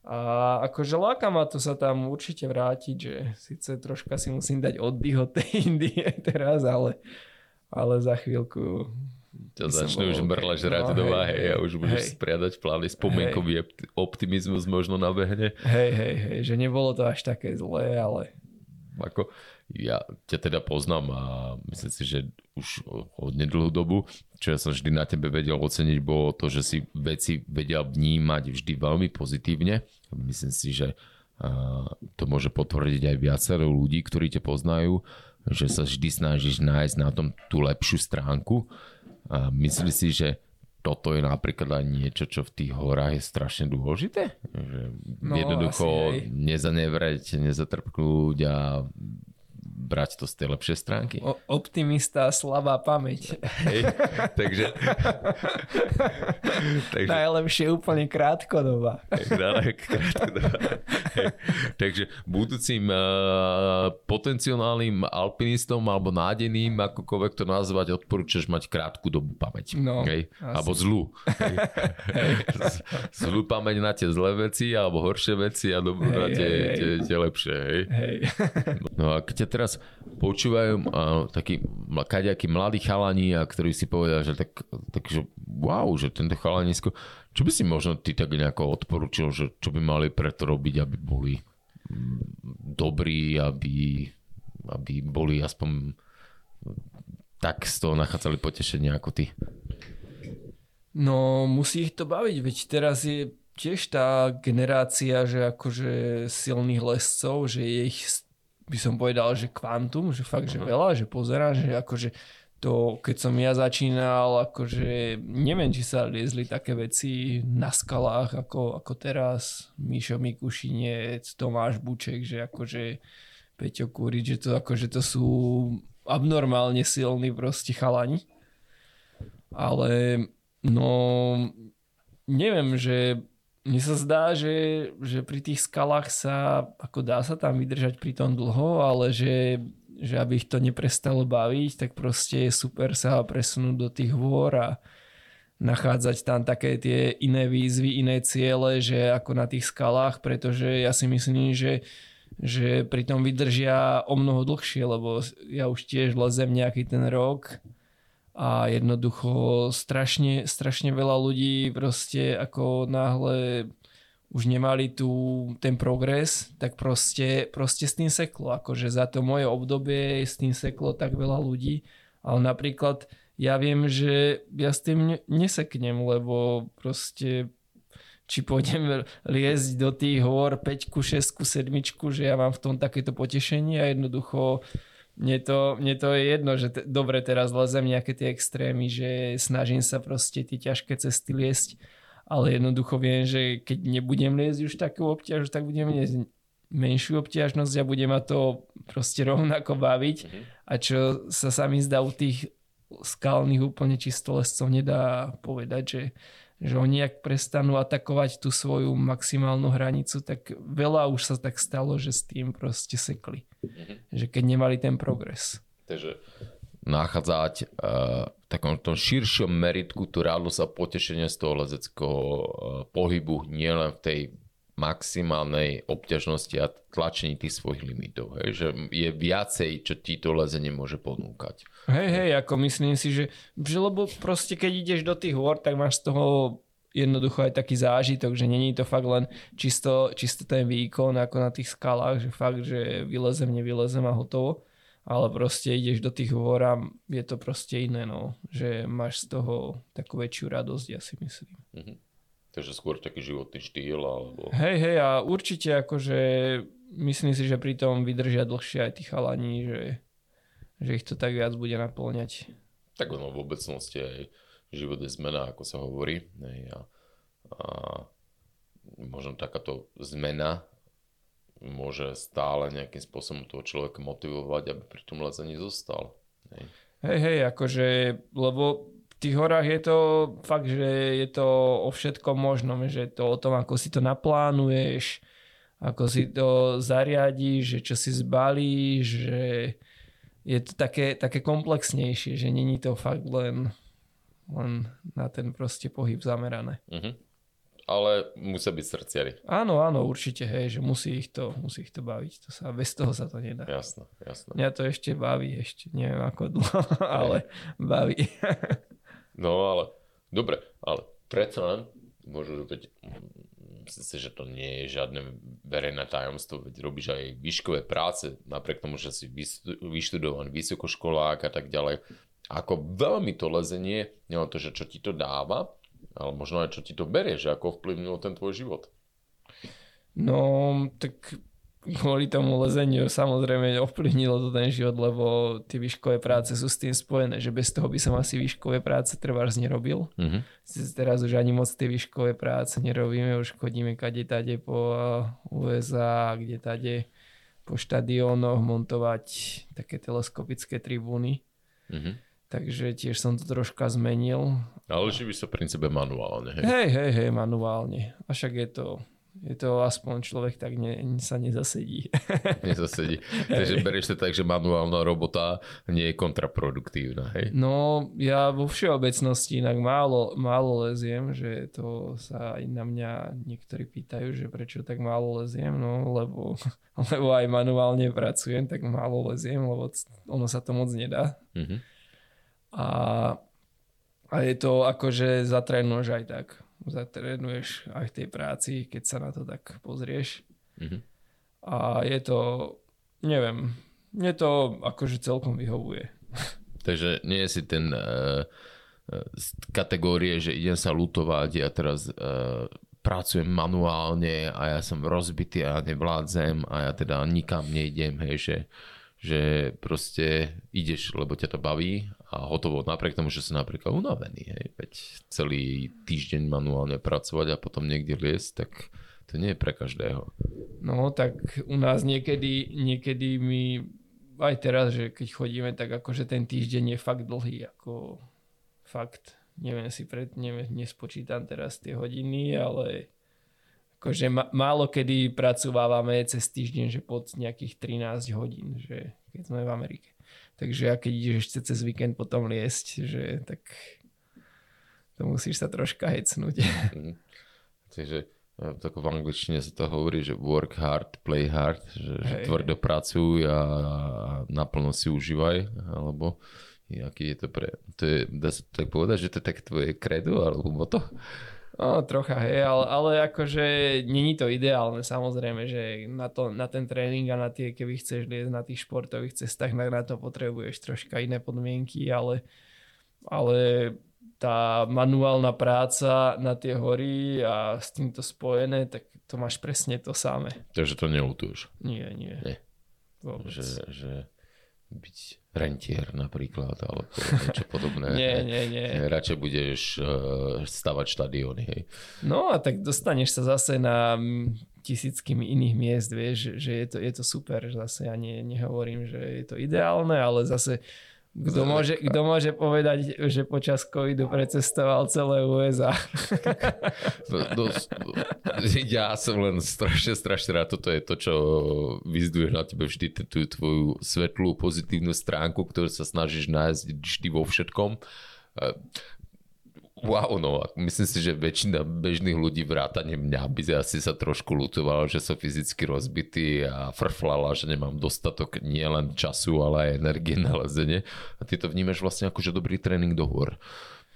A akože láka ma to sa tam určite vrátiť, že síce troška si musím dať oddych od tej Indie teraz, ale ale za chvíľku ťa začne už mrle žrať no, do váhy a už budeš hej, spriadať plány, spomienkový hej. optimizmus možno nabehne. Hej, hej, hej, že nebolo to až také zlé, ale... Ako, ja ťa teda poznám a myslím si, že už od nedlhú dobu, čo ja som vždy na tebe vedel oceniť, bolo to, že si veci vedel vnímať vždy veľmi pozitívne. Myslím si, že to môže potvrdiť aj viacero ľudí, ktorí ťa poznajú že sa vždy snažíš nájsť na tom tú lepšiu stránku a myslíš si, že toto je napríklad aj niečo, čo v tých horách je strašne dôležité? Že no, jednoducho nezanevrať, nezatrpknúť a brať to z tej lepšej stránky. O, optimista slabá pamäť. Hej, takže, takže... Najlepšie úplne krátkodoba. krátkodoba. Hej, takže budúcim uh, potenciálnym alpinistom alebo nádeným, akokoľvek to nazvať, odporúčaš mať krátku dobu pamäť. No, hej, alebo zlú. Hej. hej. Zlú pamäť na tie zlé veci alebo horšie veci a dobrú na tie, tie, tie lepšie. Hej. hej. No a keď teraz počúvajú uh, takí kaďakí mladí chalani, a ktorí si povedia, že tak, tak že wow, že tento chalanisko, čo by si možno ty tak nejako odporučil, že čo by mali preto robiť, aby boli mm, dobrí, aby, aby boli aspoň tak z toho nachádzali potešenie ako ty? No musí ich to baviť, veď teraz je tiež tá generácia, že akože silných lescov, že je ich, by som povedal, že kvantum, že fakt, že veľa, že pozerá, že akože to, keď som ja začínal, akože neviem, či sa liezli také veci na skalách, ako, ako teraz Mišo Mikušinec, Tomáš Buček, že akože Peťo Kurič, že to, akože to sú abnormálne silní proste chalani. Ale no neviem, že mne sa zdá, že, že pri tých skalách sa, ako dá sa tam vydržať pri tom dlho, ale že, že aby ich to neprestalo baviť, tak proste je super sa presunúť do tých hôr a nachádzať tam také tie iné výzvy, iné ciele, že ako na tých skalách, pretože ja si myslím, že že pritom vydržia o mnoho dlhšie, lebo ja už tiež lezem nejaký ten rok a jednoducho strašne, strašne veľa ľudí proste ako náhle už nemali tu ten progres, tak proste, proste s tým seklo. Akože za to moje obdobie s tým seklo tak veľa ľudí, ale napríklad ja viem, že ja s tým neseknem, lebo proste či pôjdem liesť do tých hor 5, 6, 7, že ja mám v tom takéto potešenie a jednoducho mne to, mne to je jedno, že te, dobre teraz lezem nejaké tie extrémy, že snažím sa proste tie ťažké cesty liesť, ale jednoducho viem, že keď nebudem liesť už takú obťaž, tak budem liesť menšiu obťažnosť a bude ma to proste rovnako baviť mm-hmm. a čo sa sami zdá u tých skalných úplne čisto lescov nedá povedať, že že oni ak prestanú atakovať tú svoju maximálnu hranicu, tak veľa už sa tak stalo, že s tým proste sekli. Mm-hmm. Že keď nemali ten progres. Takže nachádzať uh, v takom tom širšom meritku tú radosť a potešenie z toho lezeckého uh, pohybu, nielen v tej maximálnej obťažnosti a tlačení tých svojich limitov. Hej? Že je viacej, čo ti to lezenie môže ponúkať. Hej, hej, ako myslím si, že, že lebo proste keď ideš do tých hôr, tak máš z toho jednoducho aj taký zážitok, že není to fakt len čisto, čisto ten výkon ako na tých skalách, že fakt, že vylezem, nevylezem a hotovo, ale proste ideš do tých hôr a je to proste iné, no, že máš z toho takú väčšiu radosť, ja si myslím. Mm-hmm. Takže skôr taký životný štýl alebo... Hej, hej a určite akože myslím si, že pri tom vydržia dlhšie aj tí chalani, že, že ich to tak viac bude naplňať. Tak ono v obecnosti aj život je zmena, ako sa hovorí. A, a možno takáto zmena môže stále nejakým spôsobom toho človeka motivovať, aby pri tom lezení zostal. Hej. hej, hej, akože, lebo tých horách je to fakt, že je to o všetkom možnom, že je to o tom, ako si to naplánuješ, ako si to zariadíš, že čo si zbalíš, že je to také, také komplexnejšie, že není to fakt len, len na ten proste pohyb zamerané. Uh-huh. Ale musia byť srdciari. Áno, áno, určite, hej, že musí ich to, musí ich to baviť. To sa, bez toho sa to nedá. Jasné, jasné. Mňa to ešte baví, ešte neviem ako dlho, ale baví. No ale, dobre, ale predsa len, môžu veď, si, že to nie je žiadne verejné tajomstvo, veď robíš aj výškové práce, napriek tomu, že si vyštudovaný vysokoškolák a tak ďalej. Ako veľmi to lezenie, nielen to, že čo ti to dáva, ale možno aj čo ti to berie, že ako vplyvnilo ten tvoj život. No, tak kvôli tomu lezeniu samozrejme ovplyvnilo to ten život, lebo tie výškové práce sú s tým spojené, že bez toho by som asi výškové práce trvárs nerobil. Mm-hmm. Teraz už ani moc tie výškové práce nerobíme, už chodíme kade tade po USA, kde tade po štadiónoch montovať také teleskopické tribúny. Mm-hmm. Takže tiež som to troška zmenil. Ale živí sa v princípe manuálne, hej? Hej, hej, hej, manuálne. A však je to je to aspoň človek tak ne, sa nezasedí. nezasedí. Takže berieš to tak, že manuálna robota nie je kontraproduktívna, hej? No, ja vo všeobecnosti inak málo, málo leziem, že to sa aj na mňa niektorí pýtajú, že prečo tak málo leziem, no lebo, lebo aj manuálne pracujem, tak málo leziem, lebo ono sa to moc nedá. Mm-hmm. A, a je to akože zatrénuješ aj tak zatrenuješ aj v tej práci, keď sa na to tak pozrieš. Mm-hmm. A je to, neviem, mne to akože celkom vyhovuje. Takže nie si ten uh, z kategórie, že idem sa lutovať, ja teraz uh, pracujem manuálne a ja som rozbitý a nevládzem a ja teda nikam nejdem, hej, že že proste ideš, lebo ťa to baví a hotovo, napriek tomu, že si napríklad unavený, hej, veď celý týždeň manuálne pracovať a potom niekde liesť, tak to nie je pre každého. No, tak u nás niekedy, niekedy my aj teraz, že keď chodíme, tak akože ten týždeň je fakt dlhý, ako fakt, neviem si pred, neviem, nespočítam teraz tie hodiny, ale akože ma, málo kedy pracovávame cez týždeň, že pod nejakých 13 hodín, že keď sme v Amerike. Takže a keď ideš ešte cez víkend potom liesť, že tak to musíš sa troška hecnúť. Mm. Takže e, tak v angličtine sa to hovorí, že work hard, play hard, že, že tvrdo pracuj a, naplno si užívaj, alebo aký je to pre... To je, dá sa tak povedať, že to je tak tvoje kredo alebo moto? No, trocha, hej, ale, ale akože není to ideálne, samozrejme, že na, to, na ten tréning a na tie, keby chceš liesť na tých športových cestách, tak na to potrebuješ troška iné podmienky, ale, ale tá manuálna práca na tie hory a s týmto spojené, tak to máš presne to samé. Takže to neutuješ? Nie, nie. nie. Že, že byť rentier napríklad, alebo niečo podobné. nie, nie, nie. Radšej budeš uh, stavať štadióny, hej. No a tak dostaneš sa zase na tisícky iných miest, vieš, že je to, je to super, zase ja nie, nehovorím, že je to ideálne, ale zase kto môže, kto môže povedať, že počas covidu precestoval celé USA? No, ja som len strašne, strašne rád. Toto je to, čo vyzduješ na tebe vždy, tú tvoju svetlú, pozitívnu stránku, ktorú sa snažíš nájsť vždy vo všetkom. Wow, no, myslím si, že väčšina bežných ľudí vrátane mňa by asi sa trošku lutovala, že som fyzicky rozbitý a frflala, že nemám dostatok nielen času, ale aj energie na lezenie. A ty to vnímaš vlastne ako, že dobrý tréning do hôr.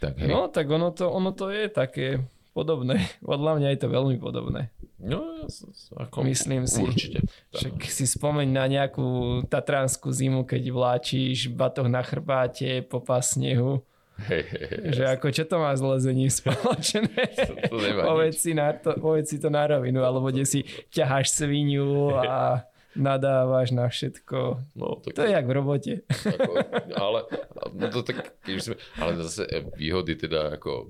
Tak, hej. No, tak ono to, ono to je také podobné. Podľa mňa je to veľmi podobné. No, ako Myslím si. Určite. Však si spomeň na nejakú tatranskú zimu, keď vláčíš batoh na chrbáte po snehu Že ako čo to má s lezením spoločné? To, to povedz, si na to, povedz si to na rovinu, alebo kde si ťaháš sviniu a nadávaš na všetko. No, tak, to je jak v robote. Ako, ale, no to tak, ale zase výhody teda ako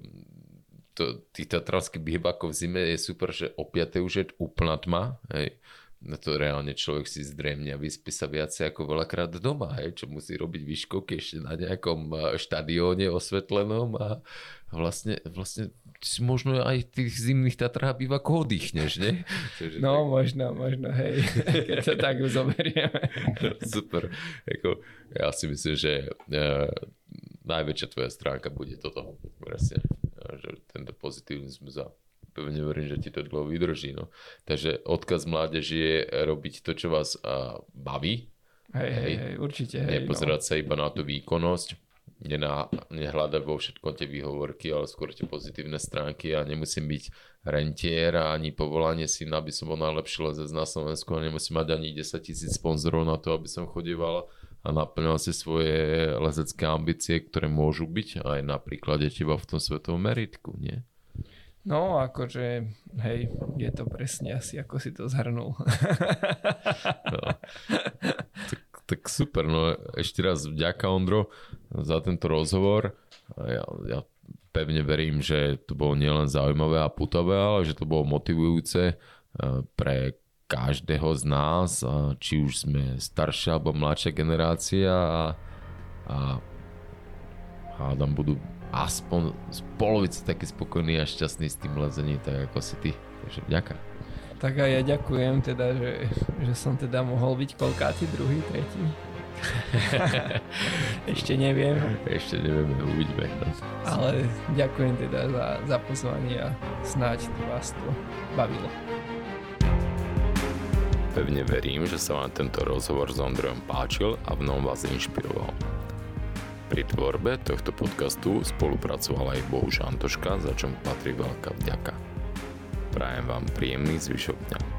to, tých tatranských bývakov v zime je super, že o 5. už je úplná tma, hej na to reálne človek si zdremne a vyspí sa viacej ako veľakrát doma, hej, čo musí robiť výškovky ešte na nejakom e, štadióne osvetlenom a vlastne, vlastne si možno aj tých zimných Tatrách býva ako oddychneš, ne? Takže no, tak... možno, možno, hej, keď to tak zoberieme. Super. Eko, ja si myslím, že uh, najväčšia tvoja stránka bude toto, presne, že tento pozitivizmus a pevne verím, že ti to dlho vydrží. No. Takže odkaz mládeži je robiť to, čo vás uh, baví. Hej, hej, hej, určite. Hej, Nepozerať no. sa iba na tú výkonnosť, nená, nehľadať vo všetkom tie výhovorky, ale skôr tie pozitívne stránky a nemusím byť rentier a ani povolanie si, aby som bol najlepší lezec na Slovensku a nemusím mať ani 10 tisíc sponzorov na to, aby som chodieval a naplňal si svoje lezecké ambície, ktoré môžu byť aj na príklade teba v tom svetovom meritku, nie? No, akože, hej, je to presne asi, ako si to zhrnul. no. tak, tak super, no ešte raz vďaka Ondro za tento rozhovor. Ja, ja pevne verím, že to bolo nielen zaujímavé a putové, ale že to bolo motivujúce eh, pre každého z nás, či už sme staršia alebo mladšia generácia a, a hádam budú aspoň z polovice taký spokojný a šťastný s tým lezením, tak ako si ty. Takže ďaká. Tak aj ja ďakujem teda, že, že som teda mohol byť koľkátý, druhý, tretí. Ešte neviem. Ešte nevieme, uvidíme. Ale ďakujem teda za, za pozvanie a snáď vás to bavilo. Pevne verím, že sa vám tento rozhovor s Ondrejom páčil a v nom vás inšpiroval. Pri tvorbe tohto podcastu spolupracoval aj Bohuž Antoška, za čom patrí veľká vďaka. Prajem vám príjemný zvyšok dňa.